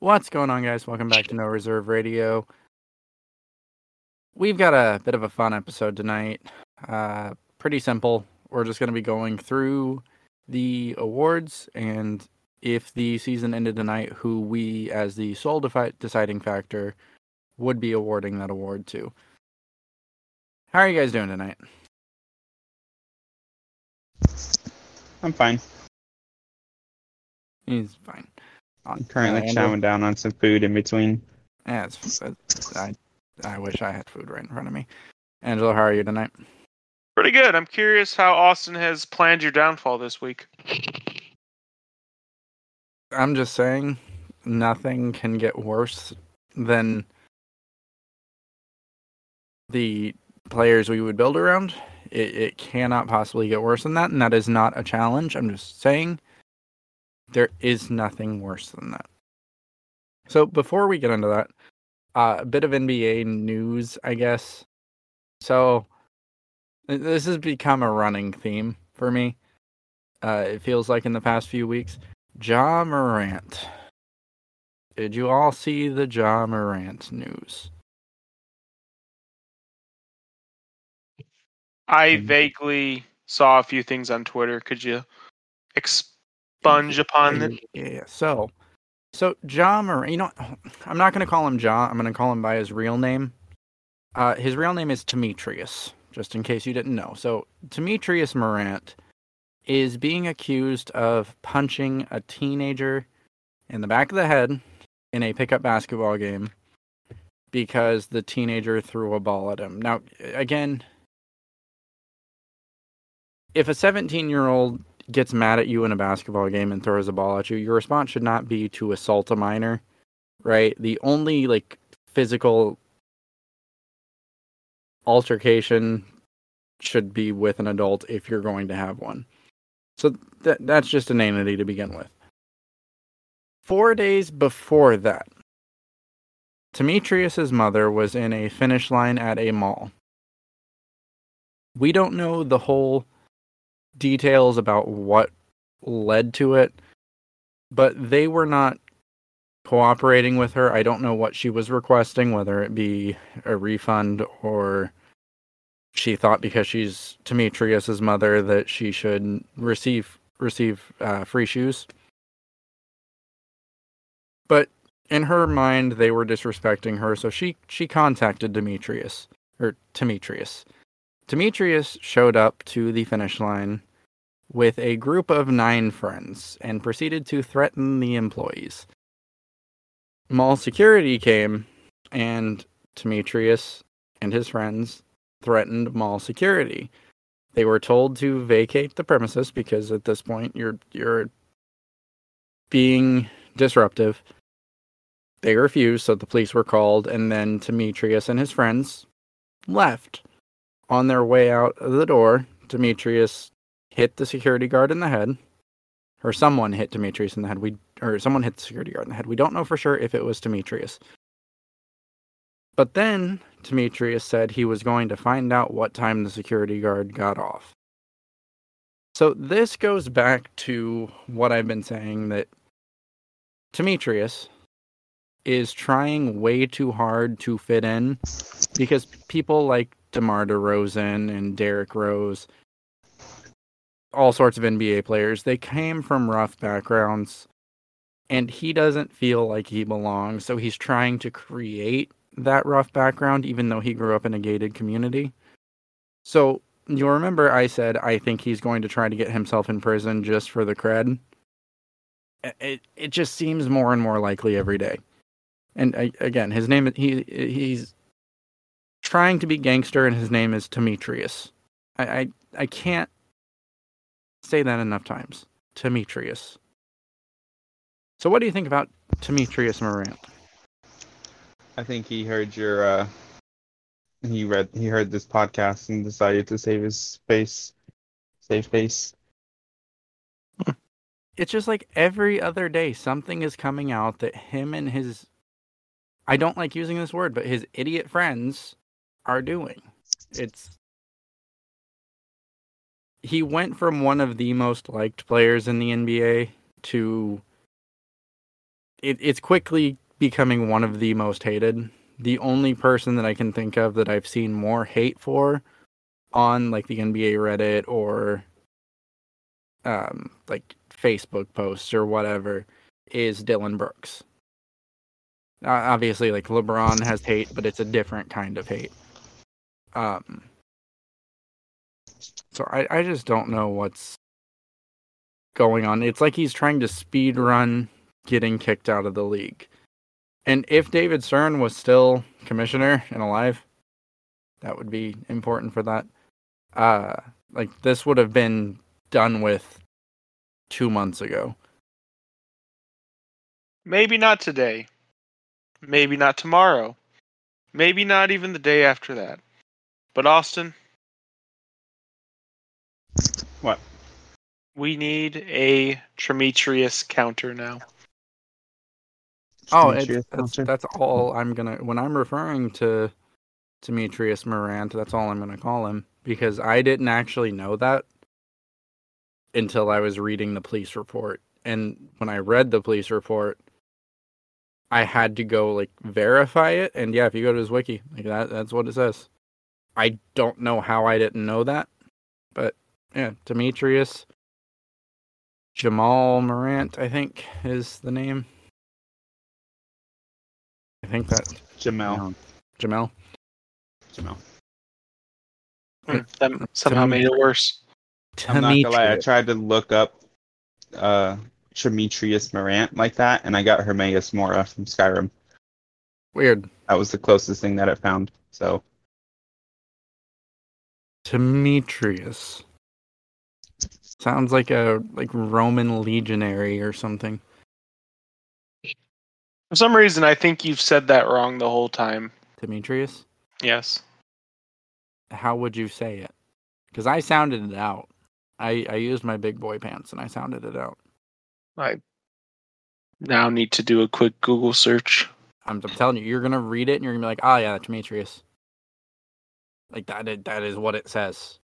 What's going on, guys? Welcome back to No Reserve Radio. We've got a bit of a fun episode tonight. Uh, pretty simple. We're just going to be going through the awards and if the season ended tonight, who we, as the sole defi- deciding factor, would be awarding that award to. How are you guys doing tonight? I'm fine. He's fine. I'm currently Uh, chowing down on some food in between. Yeah, it's, it's, I, I wish I had food right in front of me. Angelo, how are you tonight? Pretty good. I'm curious how Austin has planned your downfall this week. I'm just saying, nothing can get worse than the players we would build around. It, it cannot possibly get worse than that, and that is not a challenge. I'm just saying there is nothing worse than that. So before we get into that, uh, a bit of NBA news, I guess. So this has become a running theme for me. Uh, it feels like in the past few weeks. Ja Morant. Did you all see the Ja Morant news? I Mhm. vaguely saw a few things on Twitter. Could you expunge upon it? Yeah. So, so Ja Morant. You know, I'm not going to call him Ja. I'm going to call him by his real name. Uh, his real name is Demetrius. Just in case you didn't know. So Demetrius Morant is being accused of punching a teenager in the back of the head in a pickup basketball game because the teenager threw a ball at him. Now, again, if a 17 year old gets mad at you in a basketball game and throws a ball at you, your response should not be to assault a minor, right? The only like physical altercation should be with an adult if you're going to have one. So that that's just inanity to begin with. Four days before that, Demetrius's mother was in a finish line at a mall. We don't know the whole details about what led to it, but they were not cooperating with her. I don't know what she was requesting, whether it be a refund or she thought because she's Demetrius's mother that she should receive receive uh, free shoes. But in her mind, they were disrespecting her, so she she contacted Demetrius or Demetrius. Demetrius showed up to the finish line with a group of nine friends and proceeded to threaten the employees. Mall security came, and Demetrius and his friends threatened mall security. They were told to vacate the premises because at this point you're you're being disruptive. They refused, so the police were called, and then Demetrius and his friends left. On their way out of the door, Demetrius hit the security guard in the head, or someone hit Demetrius in the head. We or someone hit the security guard in the head. We don't know for sure if it was Demetrius. But then Demetrius said he was going to find out what time the security guard got off. So this goes back to what I've been saying that Demetrius is trying way too hard to fit in because people like DeMar DeRozan and Derrick Rose, all sorts of NBA players, they came from rough backgrounds and he doesn't feel like he belongs. So he's trying to create that rough background, even though he grew up in a gated community. So you'll remember I said I think he's going to try to get himself in prison just for the cred. It it, just seems more and more likely every day. And I, again, his name he he's trying to be gangster, and his name is Demetrius. I I, I can't say that enough times. Demetrius. So what do you think about Demetrius Morant? I think he heard your uh he read he heard this podcast and decided to save his face. Save face. it's just like every other day something is coming out that him and his I don't like using this word, but his idiot friends are doing. It's he went from one of the most liked players in the NBA to it, it's quickly becoming one of the most hated. The only person that I can think of that I've seen more hate for on like the NBA Reddit or um like Facebook posts or whatever is Dillon Brooks. Uh, obviously, like LeBron has hate, but it's a different kind of hate. Um, so I, I just don't know what's going on. It's like he's trying to speed run getting kicked out of the league. And if David Stern was still commissioner and alive, that would be important for that. Uh like this would have been done with 2 months ago. Maybe not today. Maybe not tomorrow. Maybe not even the day after that. But Austin, What? we need a Demetrius counter now. Oh, Demetrius it's, that's, that's all I'm gonna. When I'm referring to Demetrius Morant, that's all I'm gonna call him because I didn't actually know that until I was reading the police report. And when I read the police report, I had to go like verify it. And yeah, if you go to his wiki, like that, that's what it says. I don't know how I didn't know that, but yeah, Demetrius Jamal Morant, I think is the name. I think that Jamel. Jamel. Jamel. Hmm, that somehow made it worse. I'm not gonna lie, I tried to look up uh Demetrius Morant like that, and I got Hermaeus Mora from Skyrim. Weird. That was the closest thing that I found. So Demetrius. Sounds like a like Roman legionary or something. For some reason, I think you've said that wrong the whole time. Demetrius. Yes. How would you say it? Because I sounded it out. I I used my big boy pants and I sounded it out. I now need to do a quick Google search. I'm, I'm telling you, you're gonna read it and you're gonna be like, oh yeah, Demetrius. Like that. is- That is what it says.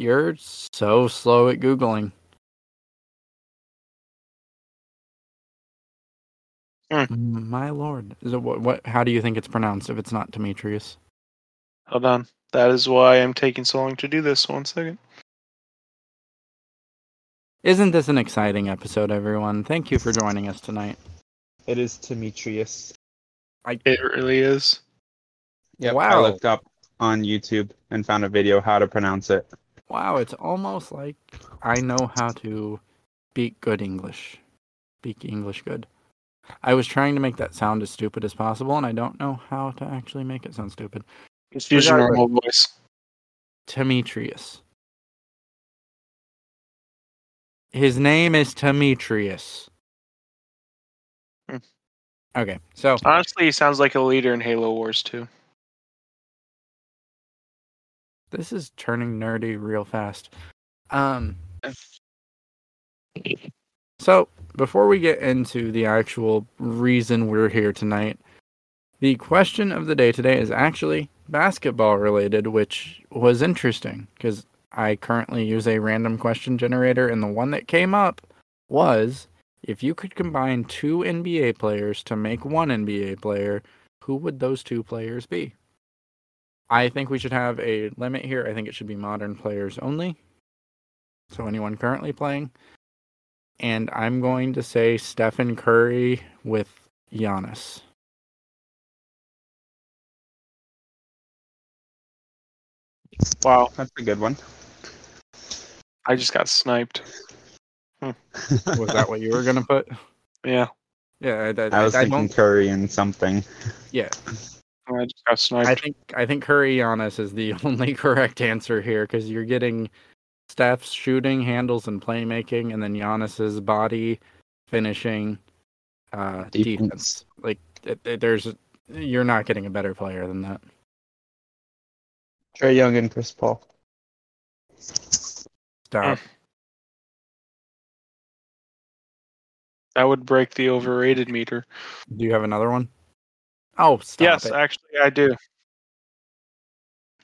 You're so slow at googling. Hmm. My lord, is it what? What? How do you think it's pronounced if it's not Demetrius? Hold on. That is why I'm taking so long to do this. One second. Isn't this an exciting episode, everyone? Thank you for joining us tonight. it is Demetrius. It really is. Yeah, wow. I looked up on YouTube and found a video how to pronounce it. Wow, it's almost like I know how to speak good English. Speak English good. I was trying to make that sound as stupid as possible, and I don't know how to actually make it sound stupid. Just use your normal voice. Demetrius. His name is Demetrius. Hmm. Okay, so Honestly, he sounds like a leader in Halo Wars too. This is turning nerdy real fast. Um, so before we get into the actual reason we're here tonight, the question of the day today is actually basketball related, which was interesting because I currently use a random question generator, and the one that came up was if you could combine two NBA players to make one NBA player, who would those two players be? I think we should have a limit here. I think it should be modern players only. So anyone currently playing. And I'm going to say Stephen Curry with Giannis. Wow, That's a good one. I just got sniped. Hmm. Was that what you were going to put? Yeah, Yeah, I, I, I was I thinking don't. Curry and something. Yeah, I just got sniped. I think I think Curry Giannis is the only correct answer here because you're getting Steph's shooting, handles, and playmaking, and then Giannis's body, finishing, uh, Defense. defense. Like it, it- there's, you're not getting a better player than that. Trae Young and Chris Paul. Stop. that would break the overrated meter. Do you have another one? Oh, yes, it. actually, I do.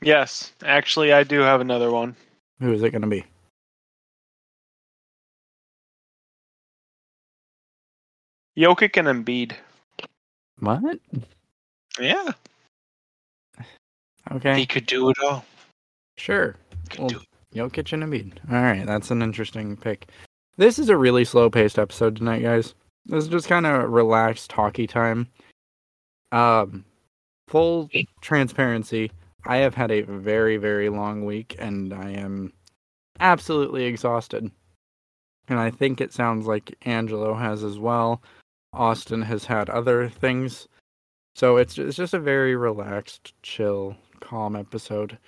Yes, actually, I do have another one. Who is it going to be? Jokic and Embiid. What? Yeah. Okay. He could do it all. Sure. Well, do it. Jokic and Embiid. All right, that's an interesting pick. This is a really slow-paced episode tonight, guys. This is just kind of relaxed hockey time. Um, full transparency. I have had a very, very long week, and I am absolutely exhausted. And I think it sounds like Angelo has as well. Austin has had other things, so it's it's just a very relaxed, chill, calm episode.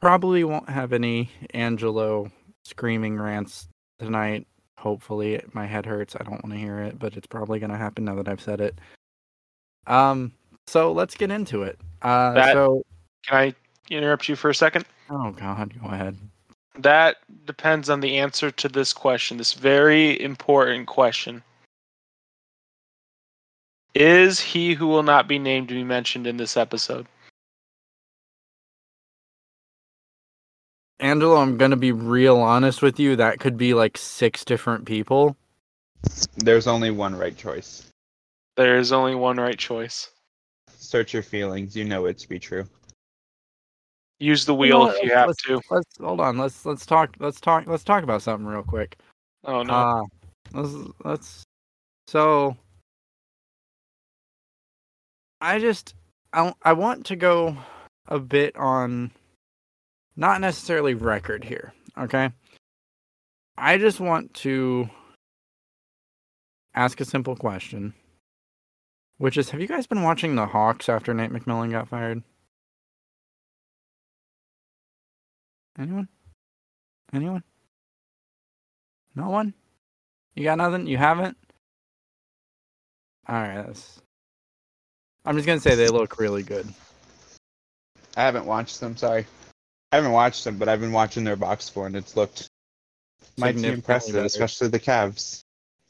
Probably won't have any Angelo screaming rants tonight. Hopefully, my head hurts. I don't want to hear it, but it's probably going to happen now that I've said it. Um, so let's get into it. Uh, That- so Can I interrupt you for a second? oh god, go ahead. That depends on the answer to this question, this very important question. Is he who will not be named to be mentioned in this episode? Angelo, I'm gonna be real honest with you. That could be like six different people. There's only one right choice. There is only one right choice. Search your feelings. You know it to be true. Use the You know wheel if you have let's- to. Let's hold on. Let's let's talk. Let's talk. Let's talk about something real quick. Oh no. Uh, let's let's. So, I just I I want to go a bit on, not necessarily record here. Okay. I just want to ask a simple question, which is: Have you guys been watching the Hawks after Nate McMillan got fired? Anyone? Anyone? No one? You got nothing? You haven't? Alright, that's... I'm just gonna say they look really good. I haven't watched them. Sorry, I haven't watched them, but I've been watching their box score, and it's looked mighty impressive, better. especially the Cavs.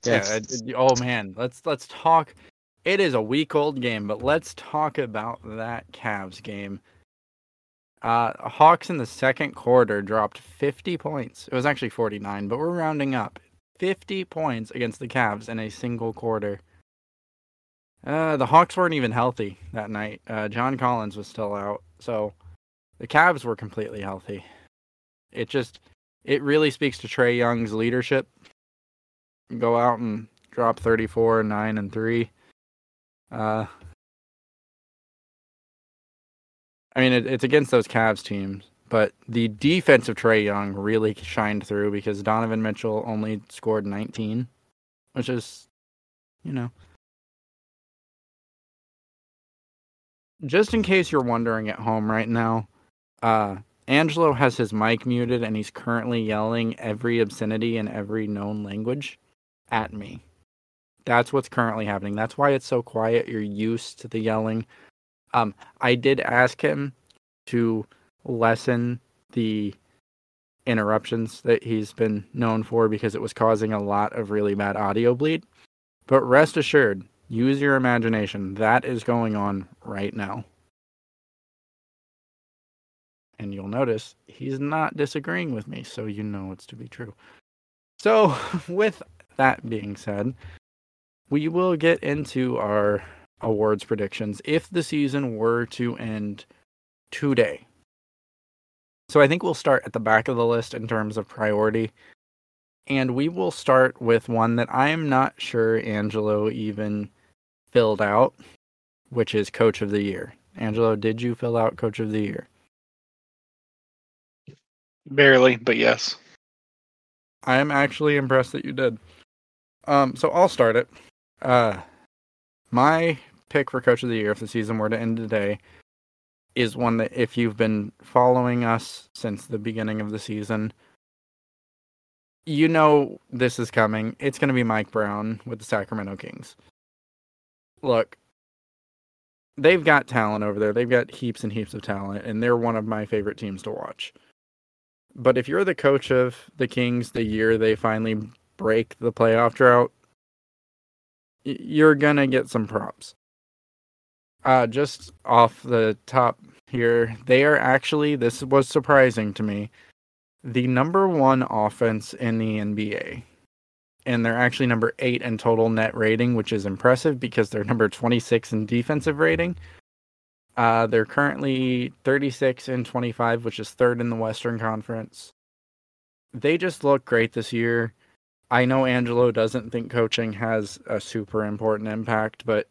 Yeah. Yes. it- it- oh man, let's let's talk. It is a week old game, but let's talk about that Cavs game. Uh, Hawks in the second quarter dropped 50 points. It was actually 49, but we're rounding up. 50 points against the Cavs in a single quarter. Uh, the Hawks weren't even healthy that night. Uh, John Collins was still out, so the Cavs were completely healthy. It just, it really speaks to Trae Young's leadership. Go out and drop 34, 9, and 3. Uh, I mean, it, it's against those Cavs teams, but the defense of Trae Young really shined through because Donovan Mitchell only scored 19, which is, you know. Just in case you're wondering at home right now, uh, Angelo has his mic muted and he's currently yelling every obscenity in every known language at me. That's what's currently happening. That's why it's so quiet. You're used to the yelling. Um, I did ask him to lessen the interruptions that he's been known for because it was causing a lot of really bad audio bleed. But rest assured, use your imagination. That is going on right now. And you'll notice he's not disagreeing with me, so you know it's to be true. So, with that being said, we will get into our awards predictions if the season were to end today. So I think we'll start at the back of the list in terms of priority. And we will start with one that I am not sure Angelo even filled out, which is Coach of the Year. Angelo, did you fill out Coach of the Year? Barely, but yes. I am actually impressed that you did. Um, so I'll start it. Uh, my pick for Coach of the Year, if the season were to end today, is one that if you've been following us since the beginning of the season, you know this is coming. It's going to be Mike Brown with the Sacramento Kings. Look, they've got talent over there. They've got heaps and heaps of talent, and they're one of my favorite teams to watch. But if you're the coach of the Kings the year they finally break the playoff drought, you're to get some props. Uh, just off the top here, they are actually, this was surprising to me, the number one offense in the NBA. and they're actually number eight in total net rating, which is impressive because they're number 26 in defensive rating. Uh, they're currently 36 and 25, which is third in the Western Conference. They just look great this year. I know Angelo doesn't think coaching has a super important impact, but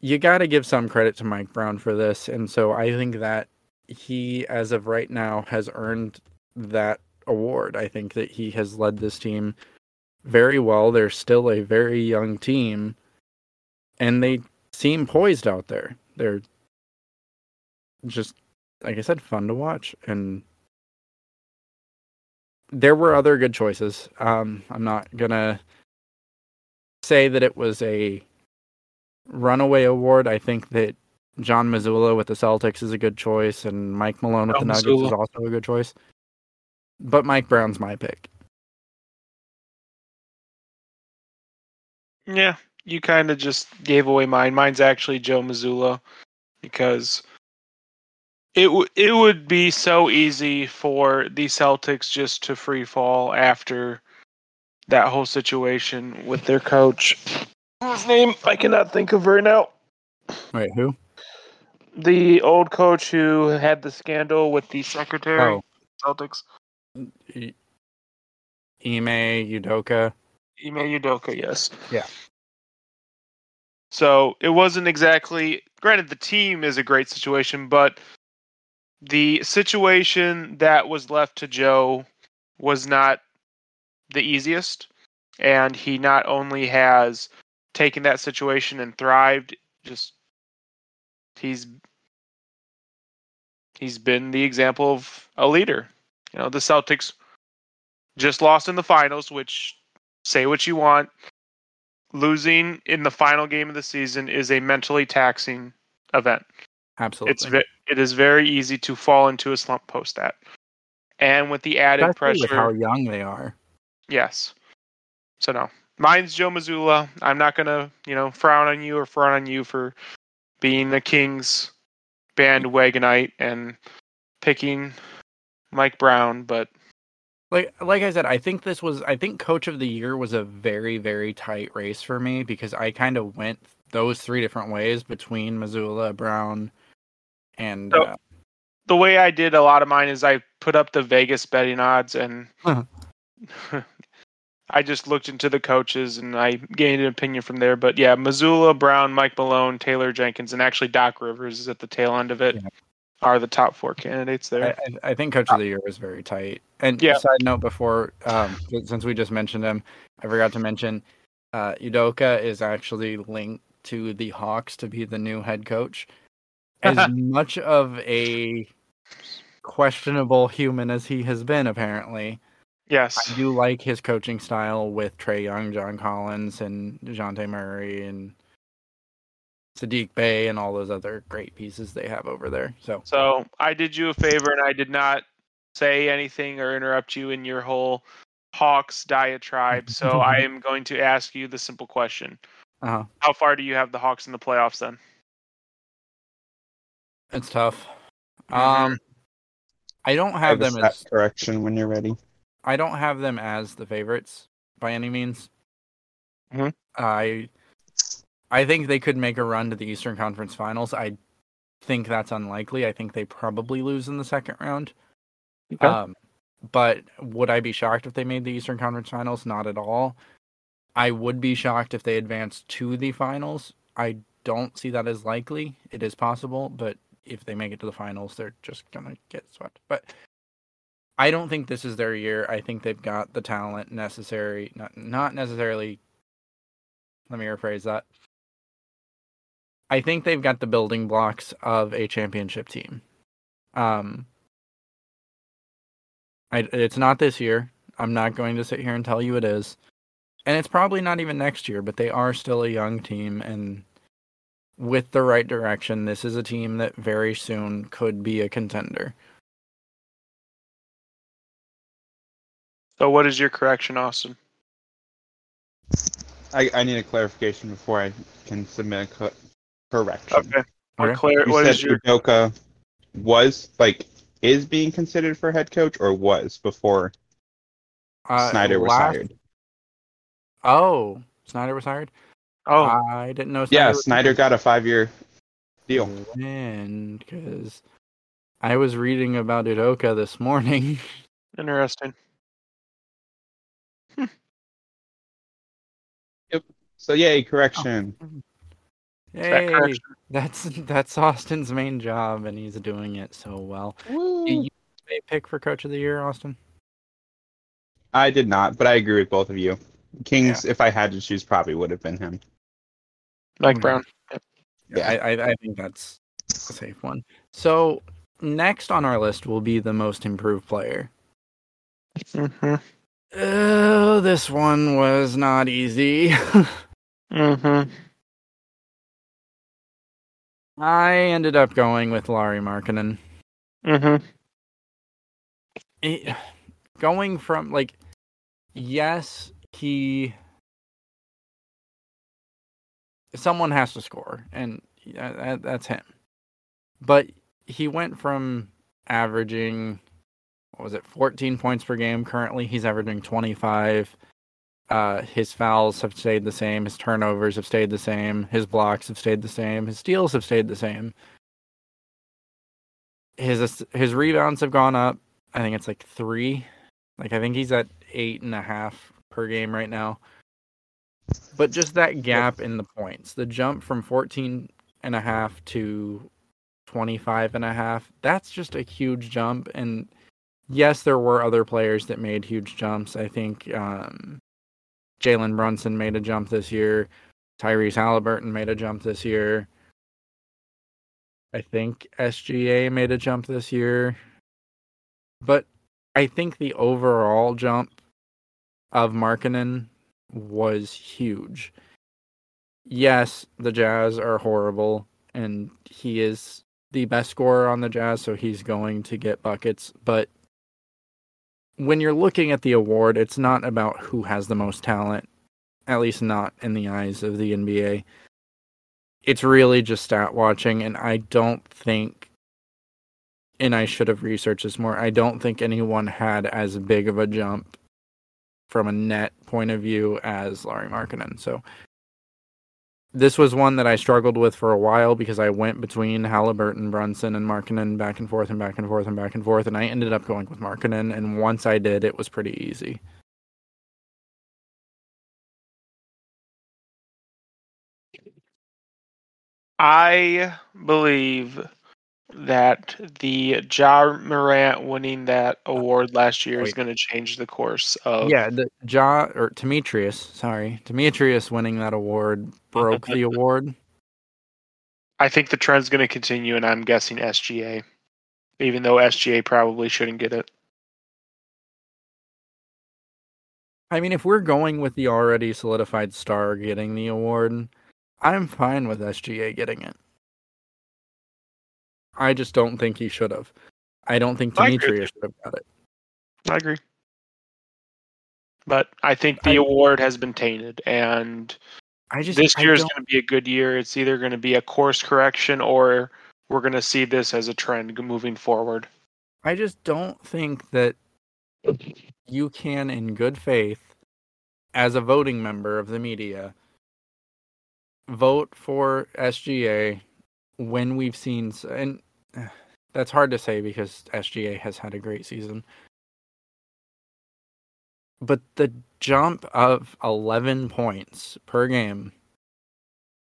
you got to give some credit to Mike Brown for this. And so I think that he, as of right now, has earned that award. I think that he has led this team very well. They're still a very young team, and they seem poised out there. They're just, like I said, fun to watch. And there were other good choices. Um, I'm not gonna say that it was a runaway award. I think that Joe Mazzulla with the Celtics is a good choice, and Mike Malone with John the Nuggets Mazzulla. is also a good choice. But Mike Brown's my pick. Yeah, you kind of just gave away mine. Mine's actually Joe Mazzulla because it w- it would be so easy for the Celtics just to free fall after that whole situation with their coach. Whose name I cannot think of right now. Wait, who? The old coach who had the scandal with the secretary Oh, Celtics. I- Ime Udoka. Ime Udoka, yes. Yeah. So it wasn't exactly granted the team is a great situation, but the situation that was left to Joe was not the easiest. And he not only has taken that situation and thrived, just he's he's been the example of a leader. You know, the Celtics just lost in the finals, which say what you want. Losing in the final game of the season is a mentally taxing event. Absolutely. It's ve- it is very easy to fall into a slump post that. And with the added Especially pressure, how young they are. yes. So no, mine's Joe Mazzulla. I'm not gonna, you know, frown on you or frown on you for being the Kings bandwagonite and picking Mike Brown, but Like like I said, I think this was I think coach of the year was a very very tight race for me because I kind of went those three different ways between Mazzulla, Brown, and So- uh, the way I did a lot of mine is I put up the Vegas betting odds and Uh-huh. I just looked into the coaches and I gained an opinion from there. But yeah, Mazzulla, Brown, Mike Malone, Taylor Jenkins, and actually Doc Rivers is at the tail end of it. Yeah. Are the top four candidates there? I I think coach of the year was very tight. And Yeah. side note before, um, since we just mentioned him, I forgot to mention, uh, Udoka is actually linked to the Hawks to be the new head coach. As much of a questionable human as he has been, apparently, yes. I do like his coaching style with Trae Young, John Collins, and Dejounte Murray, and Saddiq Bey, and all those other great pieces they have over there. So So I did you a favor and I did not say anything or interrupt you in your whole Hawks diatribe. So I am going to ask you the simple question: uh-huh. How far do you have the Hawks in the playoffs? Then it's tough. Um, I don't I have have them as correction when you're ready. I don't have them as the favorites by any means. Mhm. I I think they could make a run to the Eastern Conference Finals. I think that's unlikely. I think they probably lose in the second round. Okay. Um, but would I be shocked if they made the Eastern Conference Finals? Not at all. I would be shocked if they advanced to the finals. I don't see that as likely. It is possible, but if they make it to the finals, they're just gonna get swept. But I don't think this is their year. I think they've got the talent necessary. Not not necessarily. Let me rephrase that. I think they've got the building blocks of a championship team. Um, I, it's not this year. I'm not going to sit here and tell you it is. And it's probably not even next year, but they are still a young team. And with the right direction, this is a team that very soon could be a contender. so what is your correction, Austin? I, I need a clarification before I can submit a co- correction. Okay. What, Okay. clar- You what said is your Udoka was like is being considered for head coach or was before Uh, Snyder was last, hired. Oh, Snyder was hired. Oh, I didn't know. Yeah, was Snyder got a five-year deal. And because I was reading about Udoka this morning. interesting. Hmm. Yep. So yay, oh. correction. Is that Yay, correction? that's that's Austin's main job, and he's doing it so well. Do you a pick for Coach of the Year, Austin? I did not, but I agree with both of you. Kings, if I had to choose, probably would have been him. Mike Mhm. Brown. Yeah. I, I I think that's a safe one. So next on our list will be the most improved player. Mm-hmm. Oh, this one was not easy. Mm-hmm. I ended up going with Lauri Markkanen. Mm-hmm. It- going from like, yes, he. Someone has to score, and that, that's him. But he went from averaging, what was it, 14 points per game. Currently, he's averaging 25. Uh, his fouls have stayed the same. His turnovers have stayed the same. His blocks have stayed the same. His steals have stayed the same. His his rebounds have gone up. I think it's like three. Like I think he's at eight and a half per game right now. But just that gap in the points, the jump from 14 and a half to 25 and a half, that's just a huge jump. And yes, there were other players that made huge jumps. I think um, Jalen Brunson made a jump this year. Tyrese Halliburton made a jump this year. I think SGA made a jump this year. But I think the overall jump of Markkanen was huge. Yes, the Jazz are horrible, and he is the best scorer on the Jazz, so he's going to get buckets. But when you're looking at the award, it's not about who has the most talent, at least not in the eyes of the NBA. It's really just stat watching, and I don't think and I should have researched this more. I don't think anyone had as big of a jump from a net point of view as Lauri Markkanen. So this was one that I struggled with for a while because I went between Halliburton, Brunson, and Markkanen back and forth and back and forth and back and forth, and I ended up going with Markkanen. And once I did, it was pretty easy. I believe that the Ja Morant winning that award last year is going to change the course of. Yeah, the Ja or Demetrius, sorry, Demetrius winning that award broke the award. I think the trend's going to continue, and I'm guessing SGA, even though SGA probably shouldn't get it. I mean, if we're going with the already solidified star getting the award, I'm fine with SGA getting it. I just don't think he should have. I don't think Demetrius should have got it. I agree. But I think the I- award has been tainted, and I just this year is going to be a good year. It's either going to be a course correction or we're going to see this as a trend moving forward. I just don't think that you can, in good faith, as a voting member of the media, vote for SGA when we've seen, and that's hard to say because SGA has had a great season. But the jump of 11 points per game,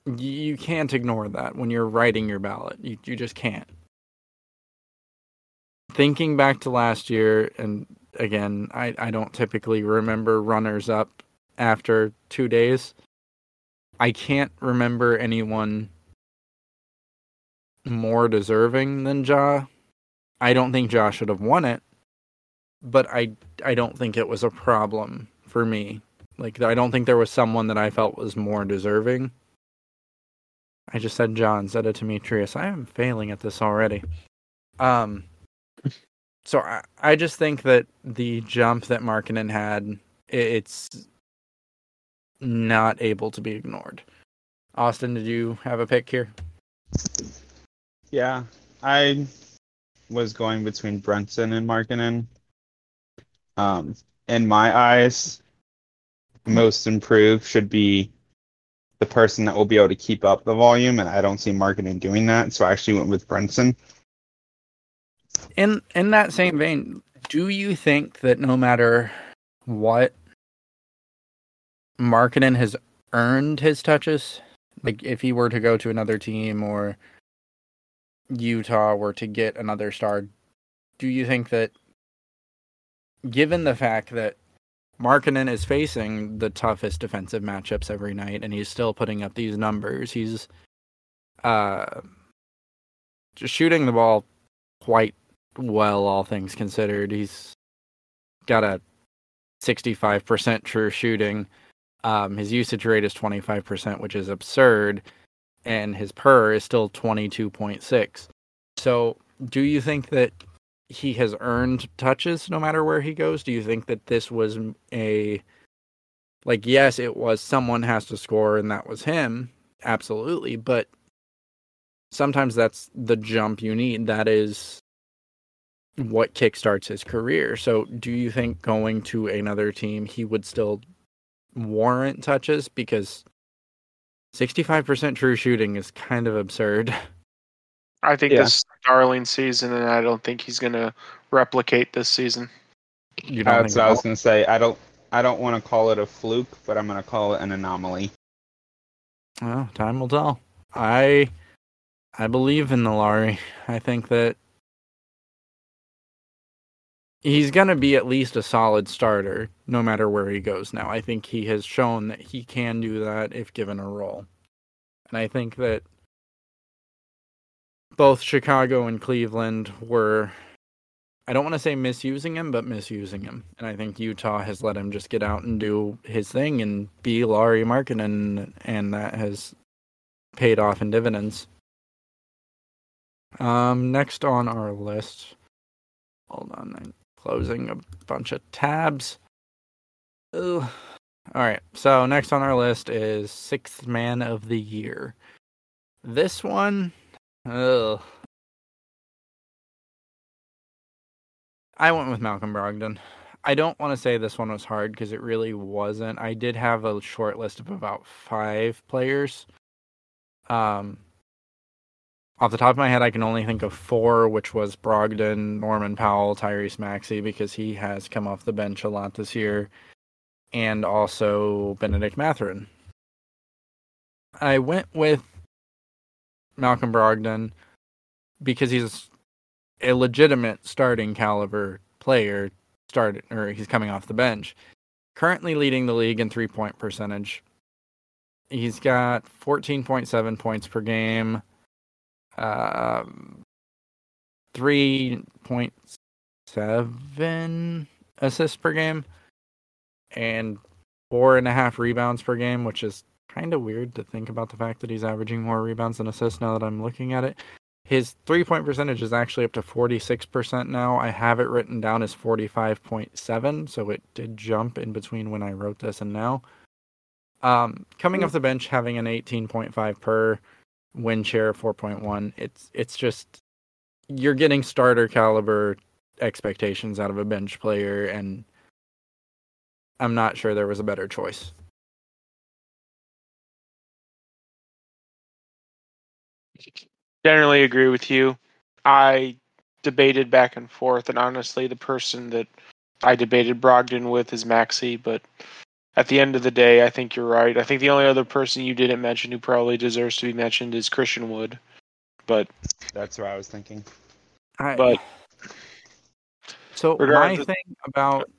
you can't ignore that when you're writing your ballot. You, you just can't thinking back to last year, and again, I, I don't typically remember runners up after two days. I can't remember anyone more deserving than Ja. I don't think Ja should have won it, but I I don't think it was a problem for me. Like I don't think there was someone that I felt was more deserving. I just said Ja instead of Demetrius. I am failing at this already. Um so I, I just think that the jump that Markkanen had, it's not able to be ignored. Austin, did you have a pick here? Yeah, I was going between Brunson and Markkanen. Um, in my eyes, most improved should be the person that will be able to keep up the volume, and I don't see Markkanen doing that. So I actually went with Brunson. In in that same vein, do you think that no matter what Markkanen has earned his touches? Like if he were to go to another team or Utah were to get another star, do you think that given the fact that Markkanen is facing the toughest defensive matchups every night and he's still putting up these numbers, he's uh just shooting the ball quite well all things considered. He's got a 65% true shooting. Um, his usage rate is 25%, which is absurd, and his per is still 22.6. So, do you think that he has earned touches no matter where he goes? Do you think that this was a like yes, it was someone has to score and that was him, absolutely, but sometimes that's the jump you need. That is what kickstarts his career. So, do you think going to another team he would still warrant touches because 65% true shooting is kind of absurd. I think Yeah. this darling season, and I don't think he's going to replicate this season. You don't That's what I was gonna say. I don't. I don't want to call it a fluke, but I'm gonna call it an anomaly. Well, time will tell. I I believe in the Lauri. I think that he's going to be at least a solid starter no matter where he goes now. I think he has shown that he can do that if given a role. And I think that both Chicago and Cleveland were I don't want to say misusing him, but misusing him. And I think Utah has let him just get out and do his thing and be Lauri Markkanen, and that has paid off in dividends. Um, next on our list, hold on, closing a bunch of tabs. Ugh. All right, so next on our list is sixth man of the year. This one, ugh. I went with Malcolm Brogdon. I don't want to say this one was hard because it really wasn't. I did have a short list of about five players. Um, off the top of my head, I can only think of four, which was Brogdon, Norman Powell, Tyrese Maxey, because he has come off the bench a lot this year, and also Bennedict Mathurin. I went with Malcolm Brogdon because he's a legitimate starting caliber player started or he's coming off the bench. Currently leading the league in three point percentage. He's got 14.7 points per game, um, 3.7 assists per game, and four and a half rebounds per game, which is kind of weird to think about the fact that he's averaging more rebounds than assists now that I'm looking at it. His three point percentage is actually up to 46% now. I have it written down as 45.7, so it did jump in between when I wrote this and now. Um, coming off the bench, having an 18.5 per win share 4.1, it's it's just you're getting starter caliber expectations out of a bench player, and I'm not sure there was a better choice. Generally agree with you. I debated back and forth, and honestly, the person that I debated Brogdon with is Maxey, but at the end of the day, I think you're right. I think the only other person you didn't mention who probably deserves to be mentioned is Christian Wood. But That's what I was thinking. I, But- so my Regardless- thing about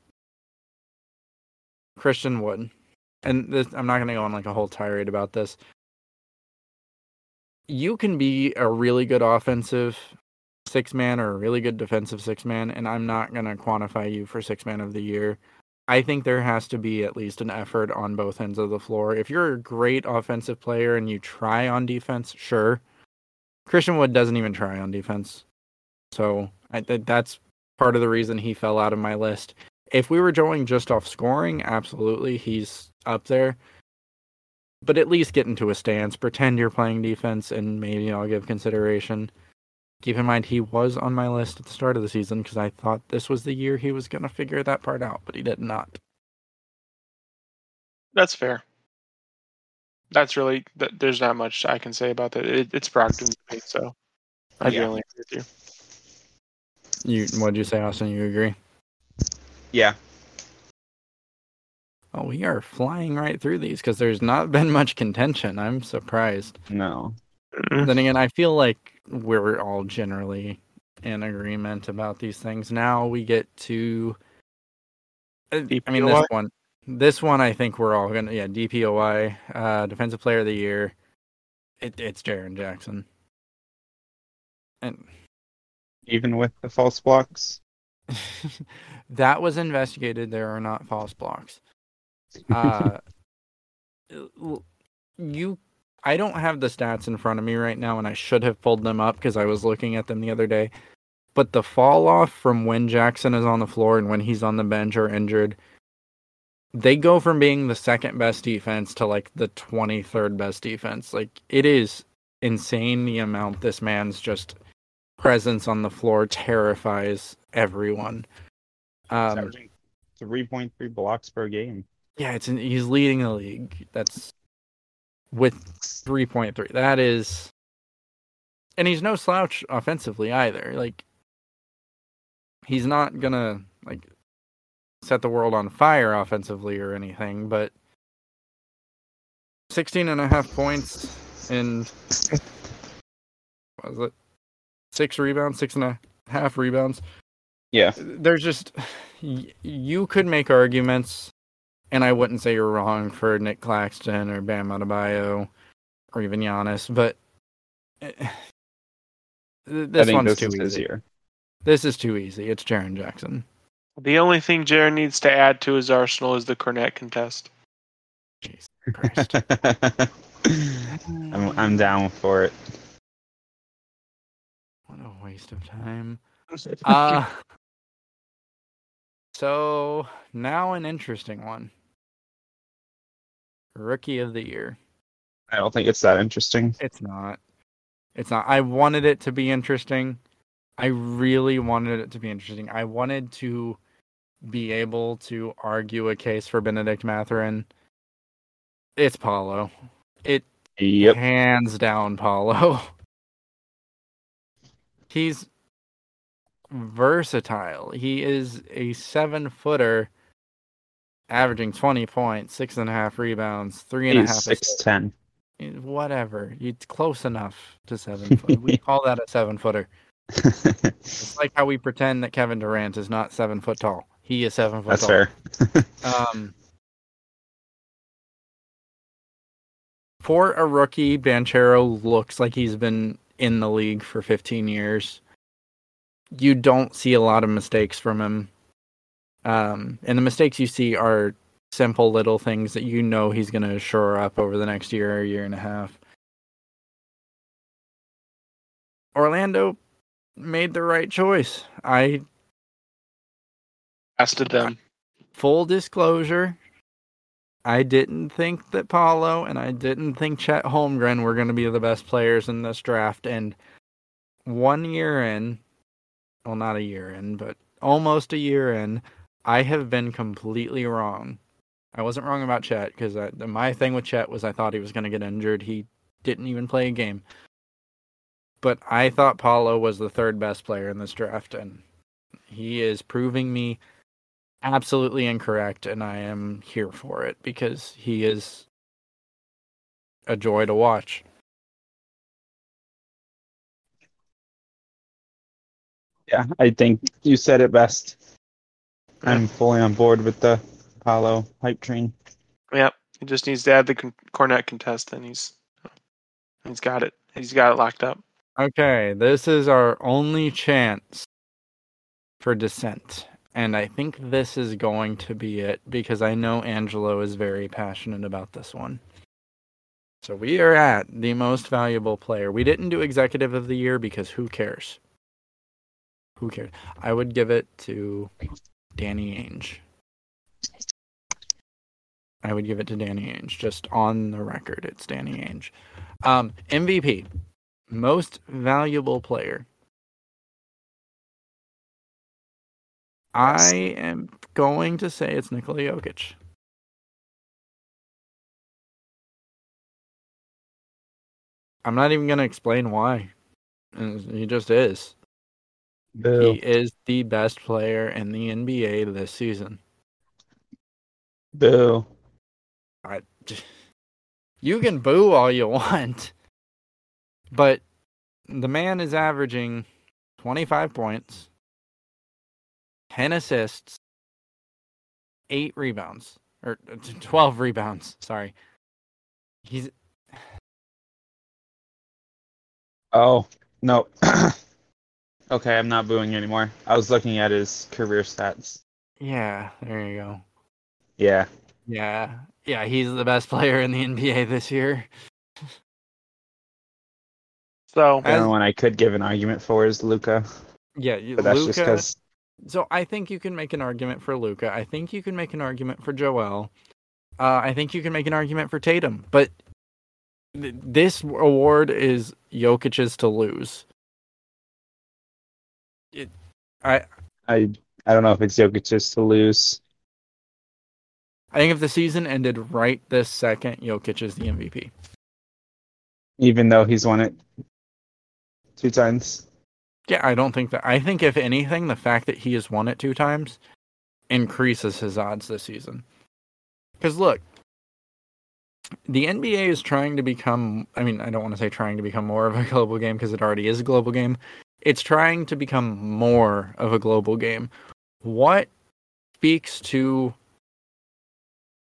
Christian Wood, and this, I'm not going to go on like a whole tirade about this. You can be a really good offensive six man or a really good defensive six man, and I'm not going to quantify you for six man of the year. I think there has to be at least an effort on both ends of the floor. If you're a great offensive player and you try on defense, sure. Christian Wood doesn't even try on defense. So I that's part of the reason he fell out of my list. If we were going just off scoring, absolutely, he's up there. But at least get into a stance, pretend you're playing defense, and maybe I'll give consideration. Keep in mind, he was on my list at the start of the season because I thought this was the year he was going to figure that part out, but he did not. That's fair. That's really th- there's not much I can say about that. It, it's Brogdon to me, so I Yeah. generally agree with you. You what'd you say, Austin? You agree? Yeah. Oh, we are flying right through these because there's not been much contention. I'm surprised. No. Mm. then again, I feel like we're all generally in agreement about these things. Now we get to. uh, I mean, this one, this one, I think we're all gonna, yeah, DPOY, uh, Defensive Player of the Year. It, it's Jaren Jackson, and Even with the false blocks. that was investigated. There are not false blocks. Uh, you, I don't have the stats in front of me right now, and I should have pulled them up because I was looking at them the other day. But the fall off from when Jackson is on the floor and when he's on the bench or injured, they go from being the second best defense to like the 23rd best defense. Like it is insane the amount this man's just presence on the floor terrifies everyone. Um, 3.3 blocks per game. yeah, it's he's leading the league. That's with 3.3. That is and he's no slouch offensively either. Like he's not going to like set the world on fire offensively or anything, but 16 and a half points and what was it? Six rebounds, six and a half rebounds Yeah. there's just you could make arguments, and I wouldn't say you're wrong for Nick Claxton or Bam Adebayo or even Giannis, but eh, th- I this one's this too is easy. year. This is too easy. It's Jaren Jackson. The only thing Jaren needs to add to his arsenal is the Cornet contest. Jesus Christ. I'm, I'm down for it. What a waste of time. Uh, so now an interesting one. Rookie of the year. I don't think it's that interesting. It's not. It's not. I wanted it to be interesting. I really wanted it to be interesting. I wanted to be able to argue a case for Bennedict Mathurin. It's Paolo. It Yep. hands down Paolo. He's versatile. He is a seven footer averaging twenty points, six and a half rebounds, three and a half He's six ten. whatever. It's close enough to seven foot. We call that a seven footer. It's like how we pretend that Kevin Durant is not seven foot tall. He is seven foot That's tall. fair. Um, for a rookie, Banchero looks like he's been in the league for 15 years. You don't see a lot of mistakes from him. Um, and the mistakes you see are simple little things that you know he's going to shore up over the next year or year and a half. Orlando made the right choice. I Casted them. full disclosure, I didn't think that Paolo and I didn't think Chet Holmgren were going to be the best players in this draft. And one year in, well, not a year in, but almost a year in, I have been completely wrong. I wasn't wrong about Chet because my thing with Chet was I thought he was going to get injured. He didn't even play a game. But I thought Paolo was the third best player in this draft, and he is proving me absolutely incorrect, and I am here for it because he is a joy to watch. Yeah, I think you said it best. I'm fully on board with the Paolo hype train. Yep. He just needs to add the con- Cornet contest, and he's he's got it. He's got it locked up. Okay, this is our only chance for dissent. And I think this is going to be it because I know Angelo is very passionate about this one. So we are at the most valuable player. We didn't do executive of the year because who cares? Who cares? I would give it to Danny Ainge. I would give it to Danny Ainge. Just on the record, it's Danny Ainge. Um, MVP, most valuable player. I am going to say it's Nikola Jokic. I'm not even going to explain why. He just is. Boo. He is the best player in the NBA this season. Boo. I, you can boo all you want, but the man is averaging 25 points, 10 assists, 8 rebounds, or uh, 12 rebounds, sorry. He's Oh, no. okay, I'm not booing anymore. I was looking at his career stats. yeah, there you go. Yeah. Yeah. Yeah, he's the best player in the NBA this year. So The As- only one I could give an argument for is Luka, Yeah, you- but that's just because So I think you can make an argument for Luka. I think you can make an argument for Joel. Uh, I think you can make an argument for Tatum. But th- this award is Jokic's to lose. It, I I I don't know if it's Jokic's to lose. I think if the season ended right this second, Jokic is the MVP. even though he's won it two times. Yeah, I don't think that. I think if anything, the fact that he has won it two times increases his odds this season. Because look, the NBA is trying to become. I mean, I don't want to say trying to become more of a global game because it already is a global game. It's trying to become more of a global game. What speaks to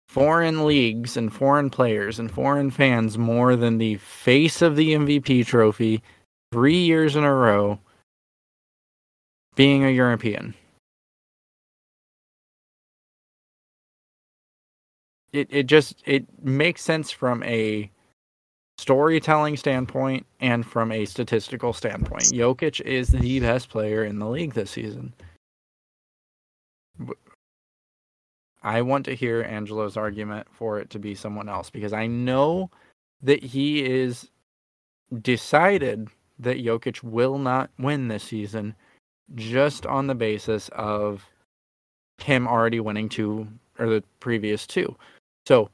foreign leagues and foreign players and foreign fans more than the face of the MVP trophy three years in a row being a European. It it just it makes sense from a storytelling standpoint and from a statistical standpoint. Jokic is the best player in the league this season. I want to hear Angelo's argument for it to be someone else because I know that he is decided that Jokic will not win this season just on the basis of him already winning two or the previous two. So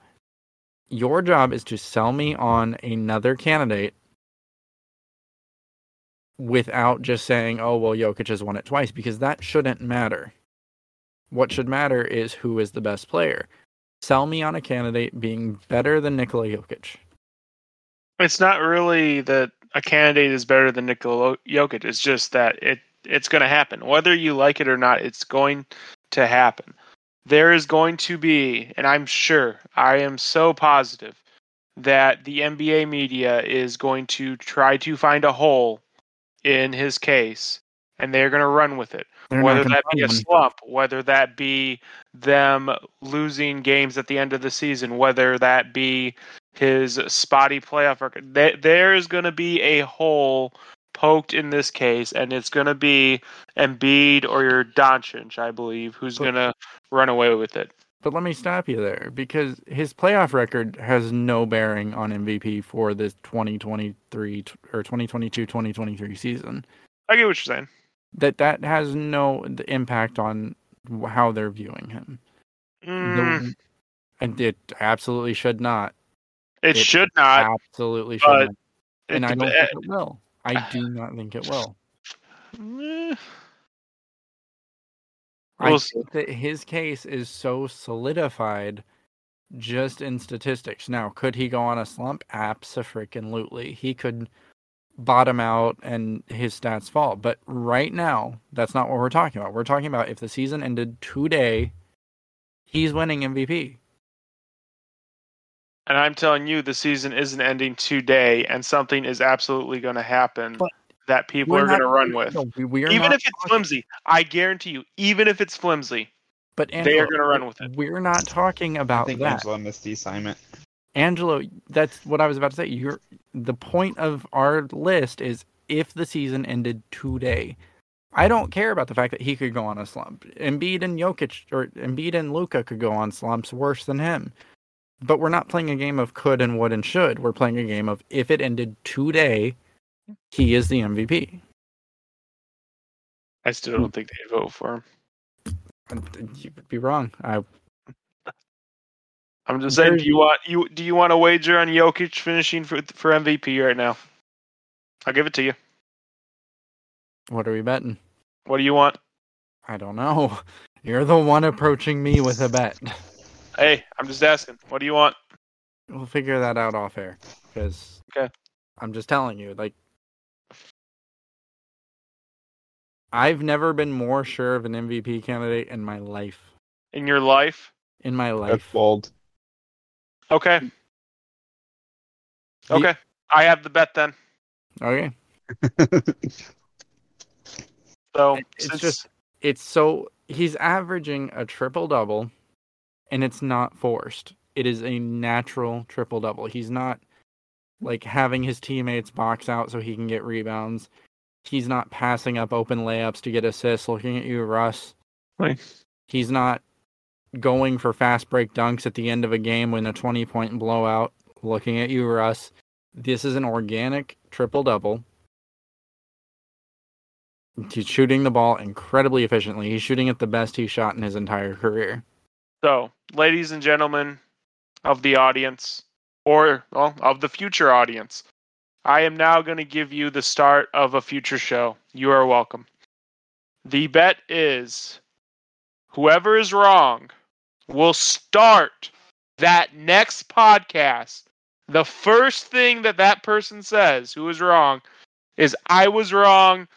your job is to sell me on another candidate without just saying, "Oh, well, Jokic has won it twice," because that shouldn't matter. What should matter is who is the best player. Sell me on a candidate being better than Nikola Jokic. it's not really that a candidate is better than Nikola Jokic. It's just that it it's going to happen, whether you like it or not. It's going to happen. There is going to be, and I'm sure, I am so positive that the NBA media is going to try to find a hole in his case, and they're going to run with it They're whether that be a slump, whether that be them losing games at the end of the season, whether that be his spotty playoff record. There is going to be a hole poked in this case, and it's going to be Embiid or your Doncic, I believe, who's going to run away with it. But let me stop you there because his playoff record has no bearing on MVP for this 2023 or 2022-2023 season. I get what you're saying. That that has no impact on how they're viewing him. Mm, The- and it absolutely should not. it, it- should not. absolutely should not. And I don't think it will. I do not think it will. eh, I We'll think that his case is so solidified just in statistics. Now, could he go on a slump? Absolutely. He could bottom out and his stats fall. But right now, that's not what we're talking about. We're talking about if the season ended today, he's winning MVP. And I'm telling you, the season isn't ending today, and something is absolutely going to happen But that people We're going to run with. no, we- we are even if it's talking- flimsy, I guarantee you, even if it's flimsy, but they are Angelo, going to run with it. We're not talking I about think that. Angelo missed the assignment. Angelo, that's what I was about to say. You're the point of our list is if the season ended today. I don't care about the fact that he could go on a slump. Embiid and Jokic or Embiid and Luka could go on slumps worse than him. But we're not playing a game of could and would and should. We're playing a game of if it ended today, he is the MVP. I still don't think they'd vote for him. You would be wrong. I I'm just saying. Do you want you do you want to wager on Jokic finishing for for MVP right now? I'll give it to you. What are we betting? What do you want? I don't know. You're the one approaching me with a bet. Hey, I'm just asking. What do you want? We'll figure that out off air. Because Okay. I'm just telling you, like I've never been more sure of an MVP candidate in my life. In your life? In my That's life. bold. Okay. The- Okay. I have the bet then. Okay. So It's since- just- It's so he's averaging a triple double and it's not forced. It is a natural triple double. He's not like having his teammates box out so he can get rebounds. He's not passing up open layups to get assists. Looking at you, Russ. Right. He's not going for fast break dunks at the end of a game when a 20 point blowout. Looking at you, Russ. This is an organic triple double. He's shooting the ball incredibly efficiently. He's shooting it the best he's shot in his entire career. So, ladies and gentlemen of the audience, or well, of the future audience, I am now going to give you the start of a future show. You are welcome. The bet is whoever is wrong will start that next podcast. The first thing that that person says who is wrong is I was wrong,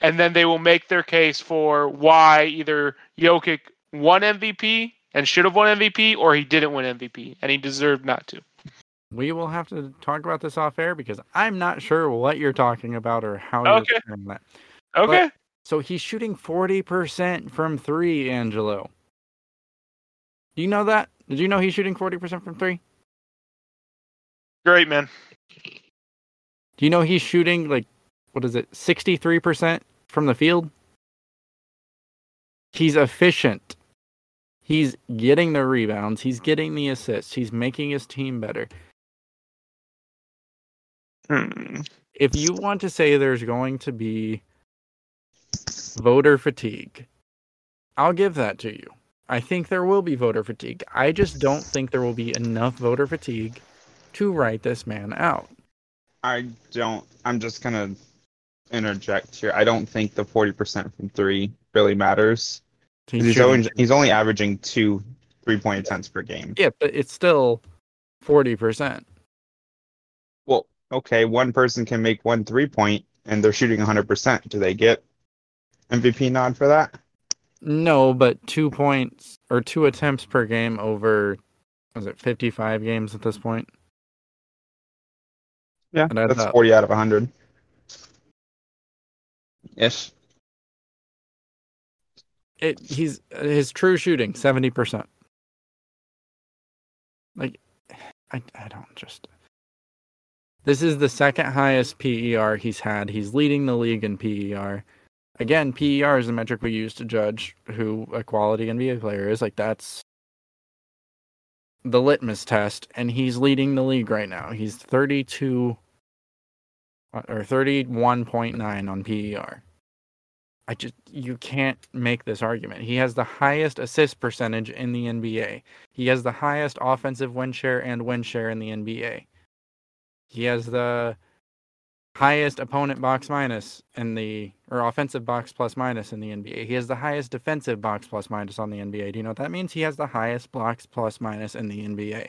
and then they will make their case for why either Jokic won MVP and should have won MVP, or he didn't win MVP and he deserved not to. We will have to talk about this off air because I'm not sure what you're talking about or how you're Okay. saying that. Okay. So he's shooting 40% from three, Angelo. Do you know that? Did you know he's shooting 40% from three? Great, man. Do you know he's shooting like, what is it, 63% from the field? He's efficient. He's getting the rebounds. He's getting the assists. He's making his team better. Hmm. if you want to say there's going to be voter fatigue, I'll give that to you. I think there will be voter fatigue. I just don't think there will be enough voter fatigue to write this man out. I don't. I'm just gonna interject here. I don't think the 40% from three really matters. He's He's, only, he's only averaging two three point attempts per game. yeah, but it's still 40%. Well, okay, one person can make one three point and they're shooting 100%. Do they get MVP nod for that? No, but two points or two attempts per game over, was it 55 games at this point? Yeah, that's up. 40 out of 100. Ish. It he's his true shooting 70% like i i don't just this is the second highest PER he's had. He's leading the league in PER again PER is the metric we use to judge who a quality NBA player is. Like that's the litmus test and he's leading the league right now. He's 32 or 31.9 on PER I just you can't make this argument. He has the highest assist percentage in the NBA. He has the highest offensive win share and win share in the NBA. He has the highest opponent box minus in the or offensive box plus minus in the NBA. He has the highest defensive box plus minus on the NBA. Do you know what that means? He has the highest blocks plus minus in the NBA.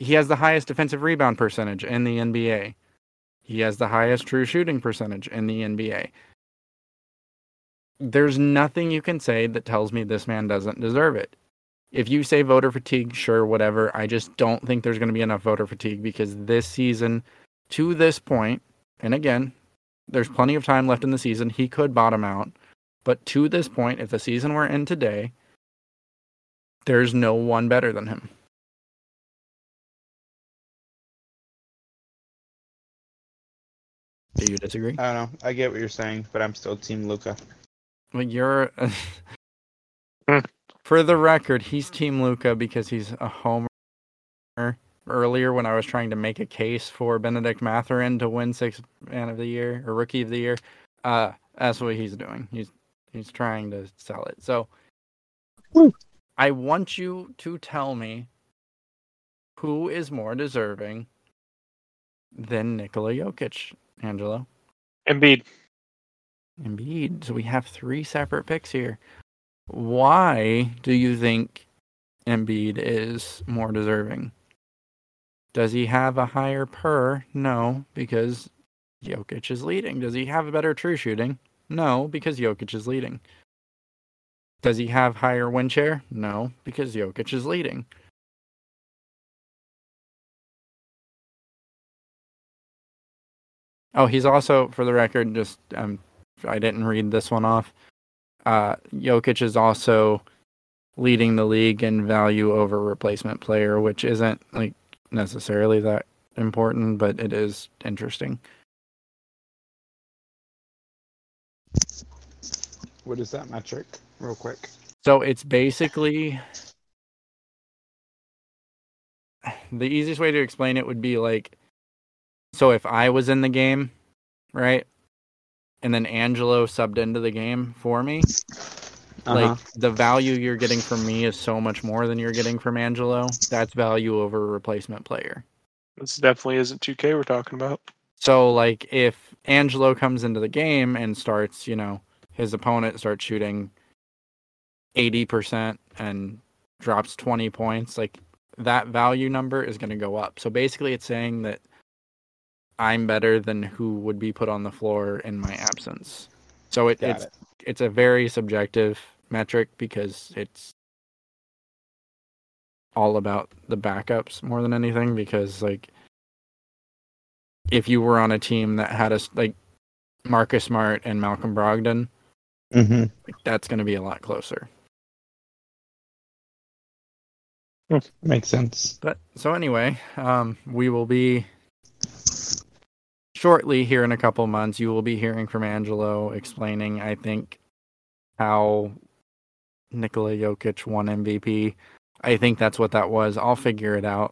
He has the highest defensive rebound percentage in the NBA. He has the highest true shooting percentage in the NBA. There's nothing you can say that tells me this man doesn't deserve it. If you say voter fatigue, sure, whatever. I just don't think there's going to be enough voter fatigue because this season, to this point, and again, there's plenty of time left in the season. He could bottom out. But to this point, if the season we're in today, there's no one better than him. Do you disagree? I don't know. I get what you're saying, but I'm still Team Luka. But you're. Hmm. For the record, he's Team Luka because he's a homer. Earlier, when I was trying to make a case for Bennedict Mathurin to win Sixth Man of the Year or Rookie of the Year, uh, that's what he's doing. He's he's trying to sell it. So, Woo. I want you to tell me who is more deserving than Nikola Jokic, Angelo. Embiid. Embiid. So we have three separate picks here. Why do you think Embiid is more deserving? Does he have a higher per? No, because Jokic is leading. Does he have a better true shooting? No, because Jokic is leading. Does he have higher win share? No, because Jokic is leading. Oh, he's also, for the record, just um, I didn't read this one off. Uh, Jokic is also leading the league in value over replacement player, which isn't like necessarily that important, but it is interesting. What is that metric, real quick? So it's basically the easiest way to explain it would be like so if I was in the game, right? And then Angelo subbed into the game for me, Uh-huh. like the value you're getting from me is so much more than you're getting from Angelo. That's value over a replacement player. This definitely isn't 2K we're talking about. So like if Angelo comes into the game and starts, you know, his opponent starts shooting 80% and drops 20 points, like that value number is going to go up. So basically it's saying that I'm better than who would be put on the floor in my absence. So it, it's it. it's a very subjective metric because it's all about the backups more than anything because like if you were on a team that had us like Marcus Smart and Malcolm Brogdon, Mm-hmm. like, that's going to be a lot closer. Makes sense. But so anyway, um, we will be shortly here in a couple months. You will be hearing from Angelo explaining, I think, how Nikola Jokic won MVP. I think that's what that was. I'll figure it out.